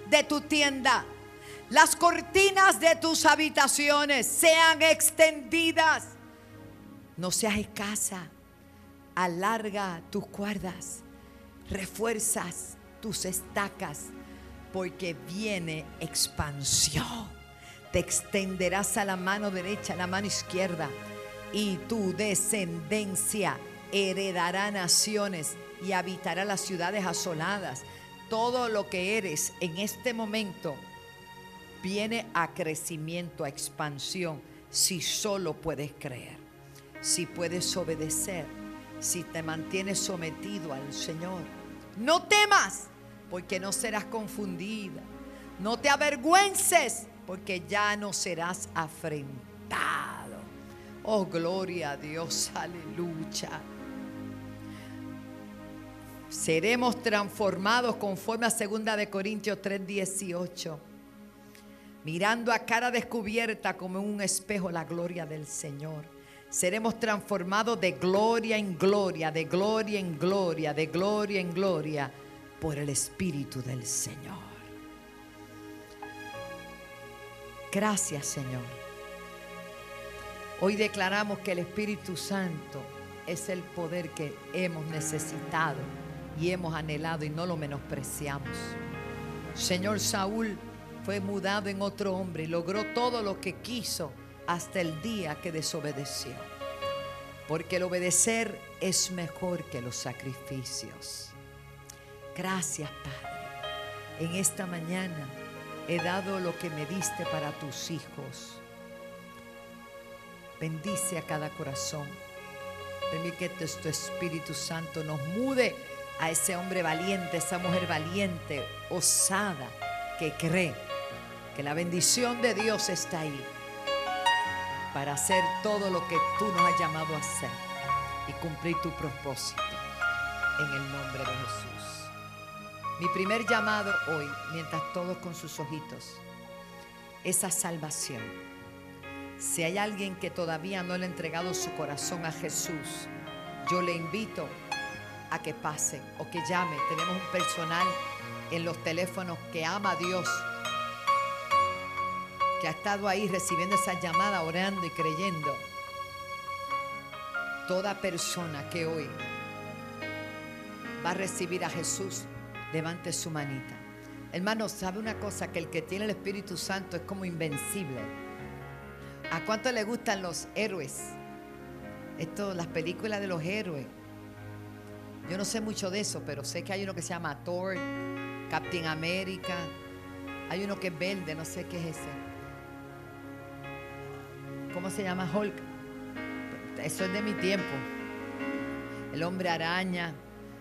de tu tienda. Las cortinas de tus habitaciones sean extendidas. No seas escasa. Alarga tus cuerdas. Refuerzas tus estacas porque viene expansión. Te extenderás a la mano derecha, a la mano izquierda, y tu descendencia heredará naciones y habitará las ciudades asoladas. Todo lo que eres en este momento viene a crecimiento, a expansión, si solo puedes creer, si puedes obedecer, si te mantienes sometido al Señor. No temas porque no serás confundida. No te avergüences, porque ya no serás afrentado. Oh, gloria a Dios, aleluya. Seremos transformados conforme a 2 de Corintios 3:18. Mirando a cara descubierta como en un espejo la gloria del Señor. Seremos transformados de gloria en gloria, de gloria en gloria, de gloria en gloria por el Espíritu del Señor. Gracias Señor. Hoy declaramos que el Espíritu Santo es el poder que hemos necesitado y hemos anhelado y no lo menospreciamos. Señor Saúl fue mudado en otro hombre y logró todo lo que quiso hasta el día que desobedeció. Porque el obedecer es mejor que los sacrificios. Gracias, Padre. En esta mañana he dado lo que me diste para tus hijos. Bendice a cada corazón. Permite que tu Espíritu Santo nos mude a ese hombre valiente, esa mujer valiente, osada, que cree que la bendición de Dios está ahí para hacer todo lo que tú nos has llamado a hacer y cumplir tu propósito en el nombre de Jesús. Mi primer llamado hoy, mientras todos con sus ojitos, es a salvación. Si hay alguien que todavía no le ha entregado su corazón a Jesús, yo le invito a que pase o que llame. Tenemos un personal en los teléfonos que ama a Dios, que ha estado ahí recibiendo esa llamada, orando y creyendo. Toda persona que hoy va a recibir a Jesús, levante su manita. Hermano, ¿sabe una cosa? Que el que tiene el Espíritu Santo es como invencible. ¿A cuánto le gustan los héroes? Esto, las películas de los héroes. Yo no sé mucho de eso, pero sé que hay uno que se llama Thor, Captain America. Hay uno que es verde, no sé qué es ese. ¿Cómo se llama Hulk? Eso es de mi tiempo. El hombre araña.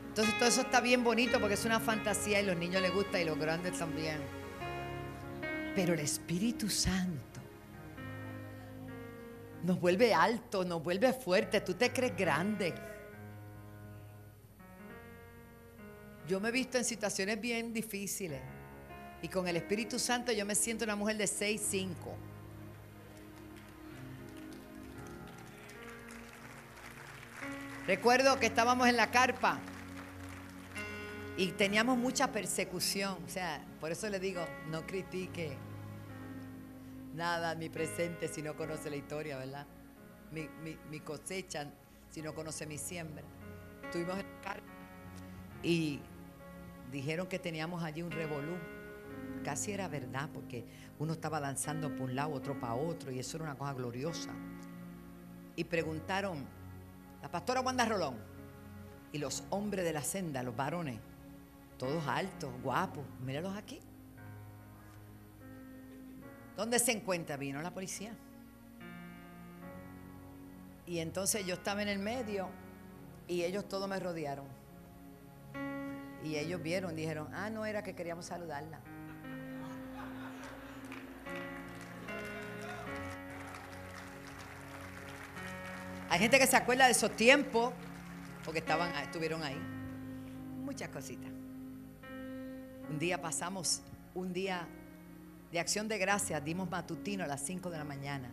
Entonces todo eso está bien bonito porque es una fantasía y los niños les gusta y los grandes también. Pero el Espíritu Santo nos vuelve alto, nos vuelve fuerte. Tú te crees grande. Yo me he visto en situaciones bien difíciles. Y con el Espíritu Santo yo me siento una mujer de 6, Recuerdo que estábamos en la carpa y teníamos mucha persecución. O sea, por eso le digo, no critique nada mi presente si no conoce la historia, ¿verdad? Mi, cosecha si no conoce mi siembra. Estuvimos en la carpa y dijeron que teníamos allí un revolú. Casi era verdad, porque uno estaba danzando por un lado, otro para otro, y eso era una cosa gloriosa. Y preguntaron, la pastora Wanda Rolón, y los hombres de la senda, los varones, todos altos, guapos, míralos aquí. ¿Dónde se encuentra? Vino la policía. Y entonces yo estaba en el medio y ellos todos me rodearon. Y ellos vieron, dijeron, ah, no era que queríamos saludarla. Hay gente que se acuerda de esos tiempos porque estaban, estuvieron ahí. Muchas cositas. Un día pasamos, un día de acción de gracias, dimos matutino a las 5 de la mañana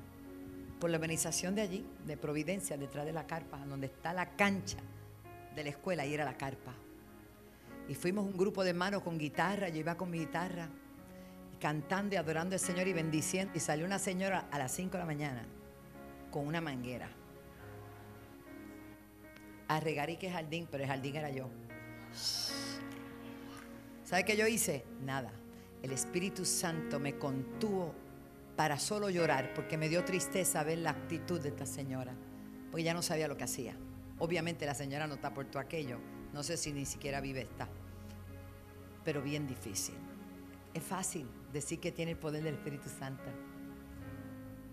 por la organización de allí, de Providencia, detrás de la carpa, donde está la cancha de la escuela, y era la carpa. Y fuimos un grupo de hermanos con guitarra, yo iba con mi guitarra, cantando y adorando al Señor y bendiciendo. Y salió una señora a las 5 de la mañana con una manguera a regar y que jardín, pero el jardín era yo. ¿Sabe qué yo hice? Nada. El Espíritu Santo me contuvo para solo llorar porque me dio tristeza ver la actitud de esta señora, porque ya no sabía lo que hacía. Obviamente la señora no está por todo aquello, no sé si ni siquiera vive está, pero bien difícil. Es fácil decir que tiene el poder del Espíritu Santo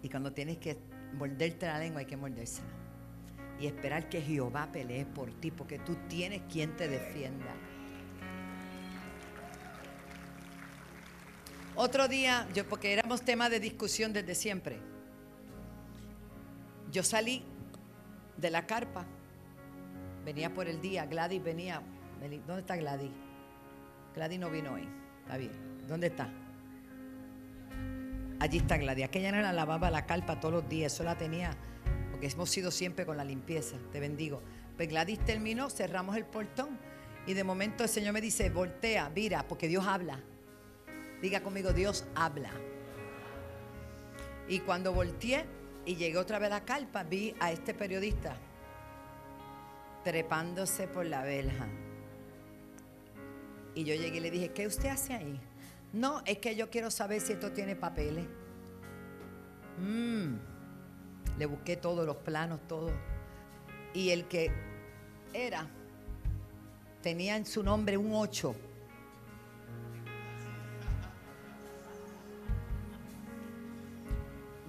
y cuando tienes que morderte la lengua hay que mordérsela y esperar que Jehová pelee por ti, porque tú tienes quien te defienda. Otro día, yo porque éramos tema de discusión desde siempre. Yo salí de la carpa, venía por el día, Gladys venía. ¿Dónde está Gladys? Gladys no vino hoy. Está bien. ¿Dónde está? Allí está Gladys. Aquella la lavaba la carpa todos los días, eso la tenía hemos sido siempre con la limpieza, te bendigo. Pues Gladys terminó, cerramos el portón y de momento el Señor me dice, voltea, mira, porque Dios habla. Diga conmigo, Dios habla. Y cuando volteé y llegué otra vez a la carpa, vi a este periodista trepándose por la verja. Y yo llegué y le dije, ¿qué usted hace ahí? No, es que yo quiero saber si esto tiene papeles. Mmm. Le busqué todos los planos, todo. Y el que era, tenía en su nombre un 8.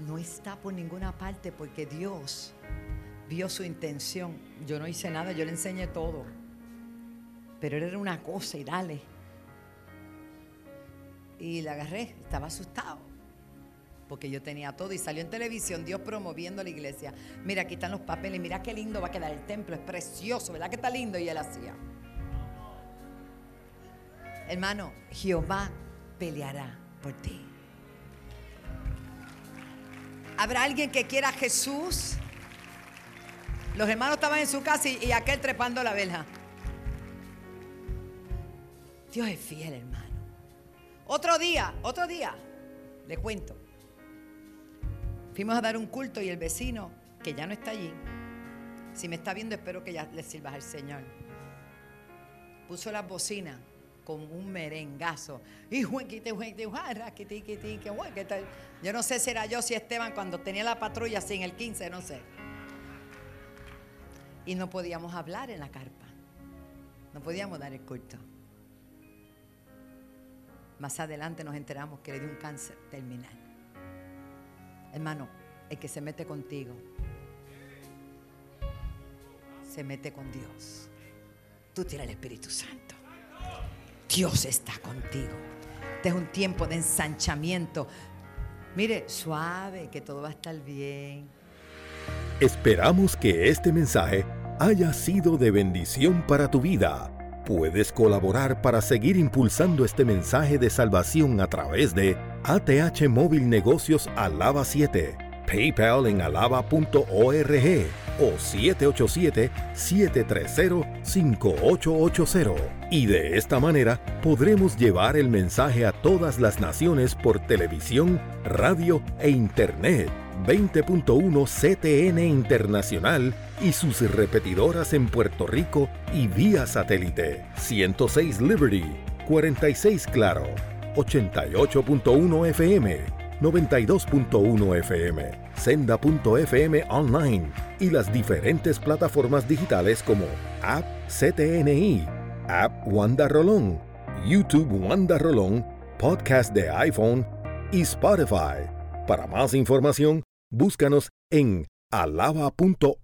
No está por ninguna parte porque Dios vio su intención. Yo no hice nada, yo le enseñé todo. Pero era una cosa y dale. Y la agarré, estaba asustado porque yo tenía todo y salió en televisión Dios promoviendo la iglesia. Mira, aquí están los papeles, mira qué lindo va a quedar el templo, es precioso, ¿verdad que está lindo? Y él hacía. Hermano, Jehová peleará por ti. ¿Habrá alguien que quiera a Jesús? Los hermanos estaban en su casa y, y aquel trepando la verja. Dios es fiel, hermano. Otro día, otro día, le cuento. Fuimos a dar un culto y el vecino, que ya no está allí, si me está viendo, espero que ya le sirvas al Señor. Puso las bocinas con un merengazo. Y Yo no sé si era yo, si Esteban, cuando tenía la patrulla, sin el 15, no sé. Y no podíamos hablar en la carpa. No podíamos dar el culto. Más adelante nos enteramos que le dio un cáncer terminal. Hermano, el que se mete contigo se mete con Dios. Tú tienes el Espíritu Santo. Dios está contigo. Este es un tiempo de ensanchamiento. Mire, suave, que todo va a estar bien. Esperamos que este mensaje haya sido de bendición para tu vida. Puedes colaborar para seguir impulsando este mensaje de salvación a través de ATH Móvil Negocios Alaba 7, PayPal en alaba.org o 787-730-5880. Y de esta manera podremos llevar el mensaje a todas las naciones por televisión, radio e internet. 20.1 CTN Internacional y sus repetidoras en Puerto Rico y vía satélite. 106 Liberty, 46 Claro, 88.1 FM, 92.1 FM senda.fm online y las diferentes plataformas digitales como App CTNI, App Wanda Rolón, YouTube Wanda Rolón, Podcast de iPhone y Spotify. Para más información, búscanos en alaba.org